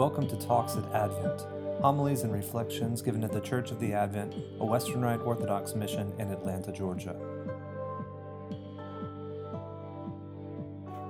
Welcome to Talks at Advent, homilies and reflections given at the Church of the Advent, a Western Rite Orthodox mission in Atlanta, Georgia.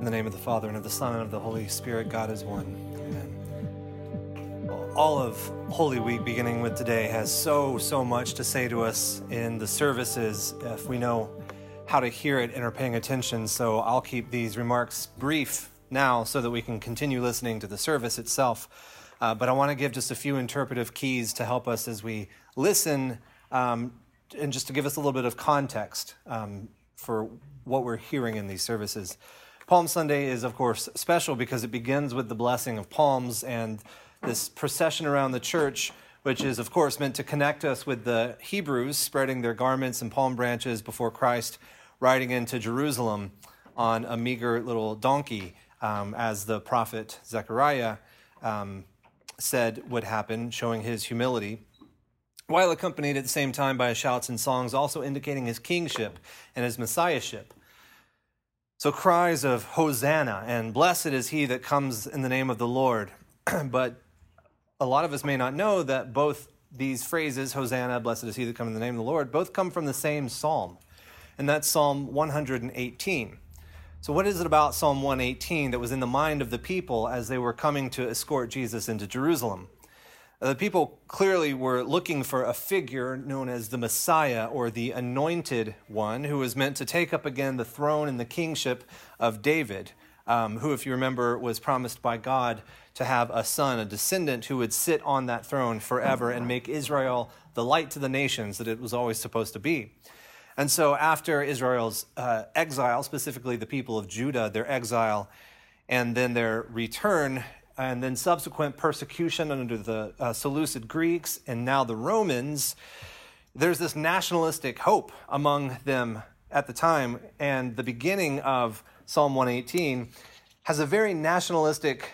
In the name of the Father, and of the Son, and of the Holy Spirit, God is one. Amen. All of Holy Week, beginning with today, has so, so much to say to us in the services if we know how to hear it and are paying attention. So I'll keep these remarks brief now so that we can continue listening to the service itself. Uh, but I want to give just a few interpretive keys to help us as we listen um, and just to give us a little bit of context um, for what we're hearing in these services. Palm Sunday is, of course, special because it begins with the blessing of palms and this procession around the church, which is, of course, meant to connect us with the Hebrews spreading their garments and palm branches before Christ riding into Jerusalem on a meager little donkey um, as the prophet Zechariah um, said would happen, showing his humility, while accompanied at the same time by shouts and songs, also indicating his kingship and his messiahship. So cries of Hosanna and blessed is he that comes in the name of the Lord. but a lot of us may not know that both these phrases, Hosanna, blessed is he that comes in the name of the Lord, both come from the same psalm. And that's Psalm 118. So, what is it about Psalm 118 that was in the mind of the people as they were coming to escort Jesus into Jerusalem? Uh, the people clearly were looking for a figure known as the Messiah or the anointed one who was meant to take up again the throne and the kingship of David, um, who, if you remember, was promised by God to have a son, a descendant who would sit on that throne forever and make Israel the light to the nations that it was always supposed to be. And so, after Israel's uh, exile, specifically the people of Judah, their exile, and then their return, and then subsequent persecution under the uh, Seleucid Greeks and now the Romans, there's this nationalistic hope among them at the time. And the beginning of Psalm 118 has a very nationalistic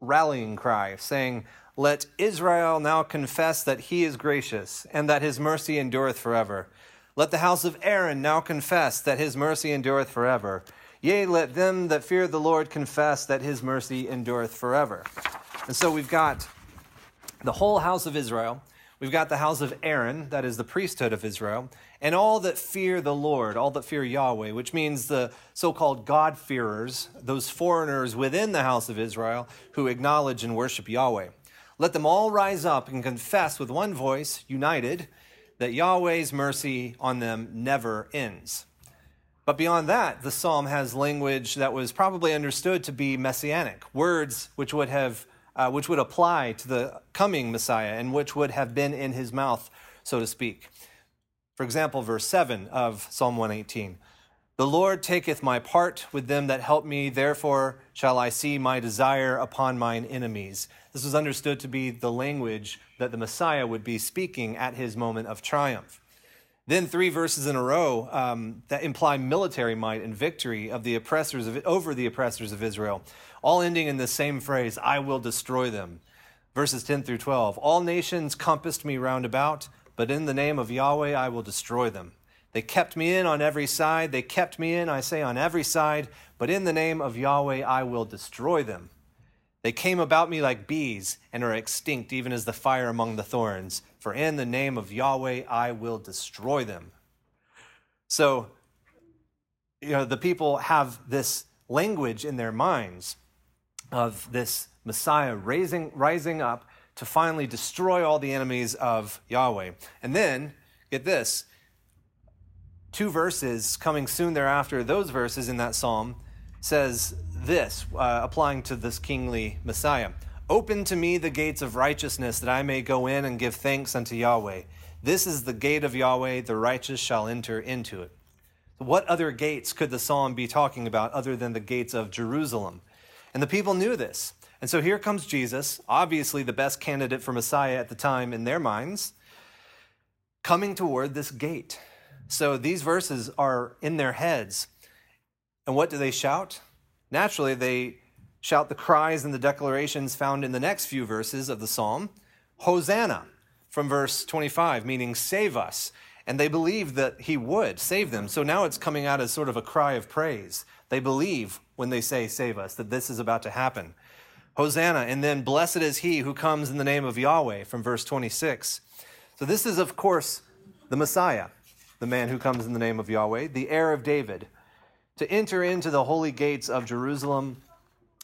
rallying cry saying, Let Israel now confess that he is gracious and that his mercy endureth forever. Let the house of Aaron now confess that his mercy endureth forever. Yea, let them that fear the Lord confess that his mercy endureth forever. And so we've got the whole house of Israel. We've got the house of Aaron, that is the priesthood of Israel, and all that fear the Lord, all that fear Yahweh, which means the so called God-fearers, those foreigners within the house of Israel who acknowledge and worship Yahweh. Let them all rise up and confess with one voice, united, that Yahweh's mercy on them never ends. But beyond that, the psalm has language that was probably understood to be messianic, words which would have uh, which would apply to the coming Messiah and which would have been in his mouth, so to speak. For example, verse 7 of Psalm 118 The Lord taketh my part with them that help me, therefore shall I see my desire upon mine enemies. This was understood to be the language that the Messiah would be speaking at his moment of triumph. Then three verses in a row um, that imply military might and victory of the oppressors of, over the oppressors of Israel, all ending in the same phrase, "I will destroy them." Verses 10 through 12. All nations compassed me round about, but in the name of Yahweh I will destroy them. They kept me in on every side. They kept me in, I say, on every side, but in the name of Yahweh I will destroy them. They came about me like bees and are extinct, even as the fire among the thorns. For in the name of Yahweh I will destroy them. So, you know, the people have this language in their minds of this Messiah raising, rising up to finally destroy all the enemies of Yahweh. And then, get this two verses coming soon thereafter, those verses in that psalm says this, uh, applying to this kingly Messiah Open to me the gates of righteousness, that I may go in and give thanks unto Yahweh. This is the gate of Yahweh, the righteous shall enter into it. What other gates could the psalm be talking about other than the gates of Jerusalem? And the people knew this. And so here comes Jesus, obviously the best candidate for Messiah at the time in their minds, coming toward this gate. So these verses are in their heads. And what do they shout? Naturally, they shout the cries and the declarations found in the next few verses of the psalm Hosanna, from verse 25, meaning save us. And they believe that he would save them. So now it's coming out as sort of a cry of praise. They believe when they say save us that this is about to happen. Hosanna, and then blessed is he who comes in the name of Yahweh from verse 26. So, this is, of course, the Messiah, the man who comes in the name of Yahweh, the heir of David, to enter into the holy gates of Jerusalem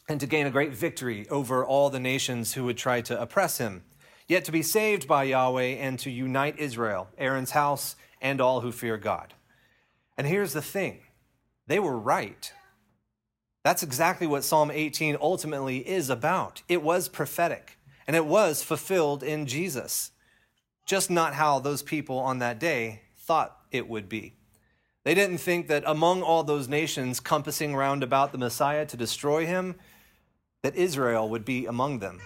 and to gain a great victory over all the nations who would try to oppress him, yet to be saved by Yahweh and to unite Israel, Aaron's house, and all who fear God. And here's the thing they were right. That's exactly what Psalm 18 ultimately is about. It was prophetic, and it was fulfilled in Jesus, just not how those people on that day thought it would be. They didn't think that among all those nations compassing round about the Messiah to destroy him, that Israel would be among them.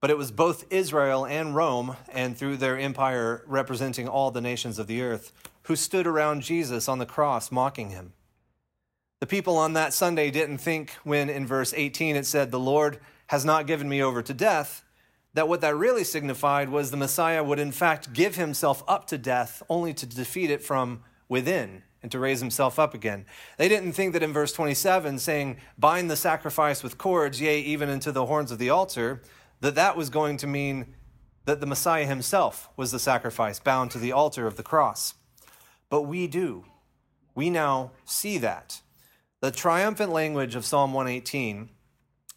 But it was both Israel and Rome, and through their empire representing all the nations of the earth, who stood around Jesus on the cross mocking him. The people on that Sunday didn't think when in verse 18 it said, The Lord has not given me over to death, that what that really signified was the Messiah would in fact give himself up to death only to defeat it from within and to raise himself up again. They didn't think that in verse 27, saying, Bind the sacrifice with cords, yea, even into the horns of the altar, that that was going to mean that the Messiah himself was the sacrifice bound to the altar of the cross. But we do. We now see that. The triumphant language of Psalm 118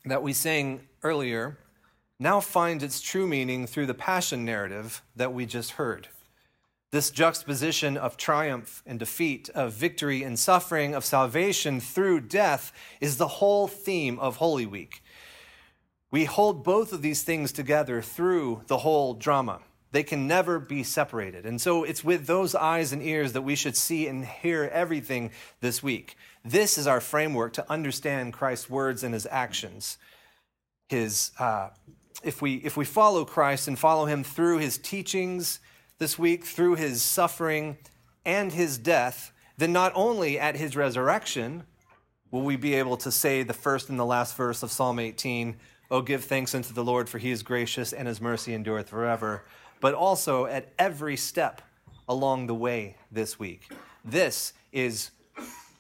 that we sang earlier now finds its true meaning through the passion narrative that we just heard. This juxtaposition of triumph and defeat, of victory and suffering, of salvation through death is the whole theme of Holy Week. We hold both of these things together through the whole drama. They can never be separated. And so it's with those eyes and ears that we should see and hear everything this week. This is our framework to understand Christ's words and his actions. His, uh, if, we, if we follow Christ and follow him through his teachings, this week through his suffering and his death, then not only at his resurrection will we be able to say the first and the last verse of Psalm 18, Oh, give thanks unto the Lord, for he is gracious and his mercy endureth forever, but also at every step along the way this week. This is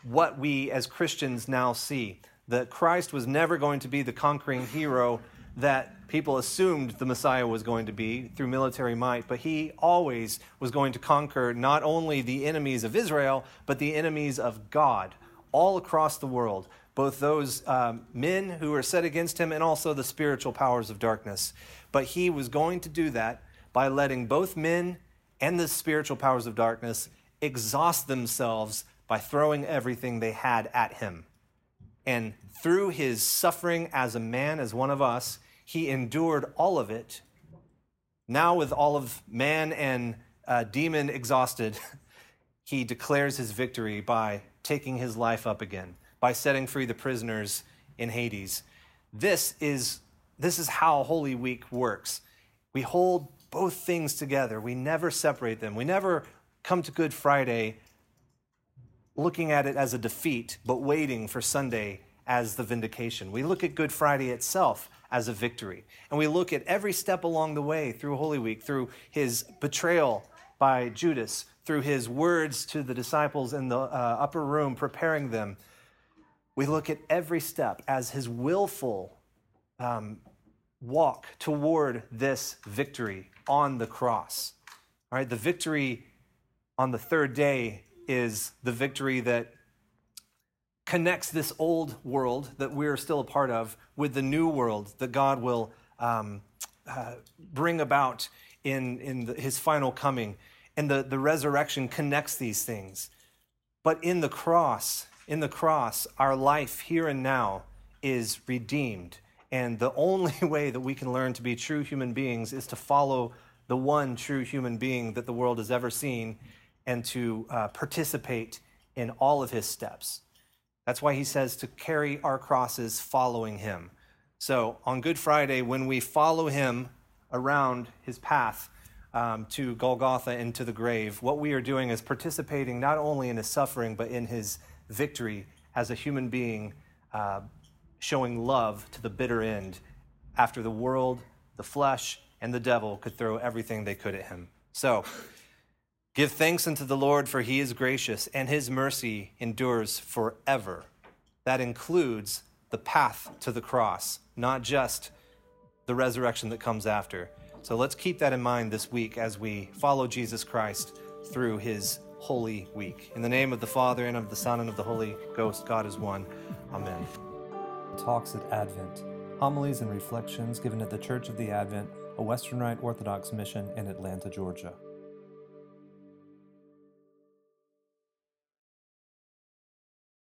what we as Christians now see that Christ was never going to be the conquering hero that people assumed the Messiah was going to be through military might, but he always was going to conquer not only the enemies of Israel, but the enemies of God all across the world, both those um, men who were set against him and also the spiritual powers of darkness. But he was going to do that by letting both men and the spiritual powers of darkness exhaust themselves by throwing everything they had at him. And through his suffering as a man, as one of us, he endured all of it. Now, with all of man and uh, demon exhausted, he declares his victory by taking his life up again, by setting free the prisoners in Hades. This is, this is how Holy Week works. We hold both things together, we never separate them. We never come to Good Friday looking at it as a defeat, but waiting for Sunday as the vindication. We look at Good Friday itself as a victory. And we look at every step along the way through Holy Week, through his betrayal by Judas, through his words to the disciples in the uh, upper room, preparing them. We look at every step as his willful um, walk toward this victory on the cross. All right, the victory on the third day is the victory that connects this old world that we're still a part of with the new world that God will um, uh, bring about in, in the, his final coming. And the, the resurrection connects these things. But in the cross, in the cross, our life here and now is redeemed. And the only way that we can learn to be true human beings is to follow the one true human being that the world has ever seen and to uh, participate in all of his steps. That's why he says to carry our crosses following him. So on Good Friday, when we follow him around his path um, to Golgotha and to the grave, what we are doing is participating not only in his suffering, but in his victory as a human being, uh, showing love to the bitter end after the world, the flesh, and the devil could throw everything they could at him. So, Give thanks unto the Lord, for he is gracious, and his mercy endures forever. That includes the path to the cross not just the resurrection that comes after. So let's keep that in mind this week as we follow Jesus Christ through his holy week. In the name of the Father, and of the Son, and of the Holy Ghost, God is one. Amen. Talks at Advent Homilies and reflections given at the Church of the Advent, a Western Rite Orthodox mission in Atlanta, Georgia.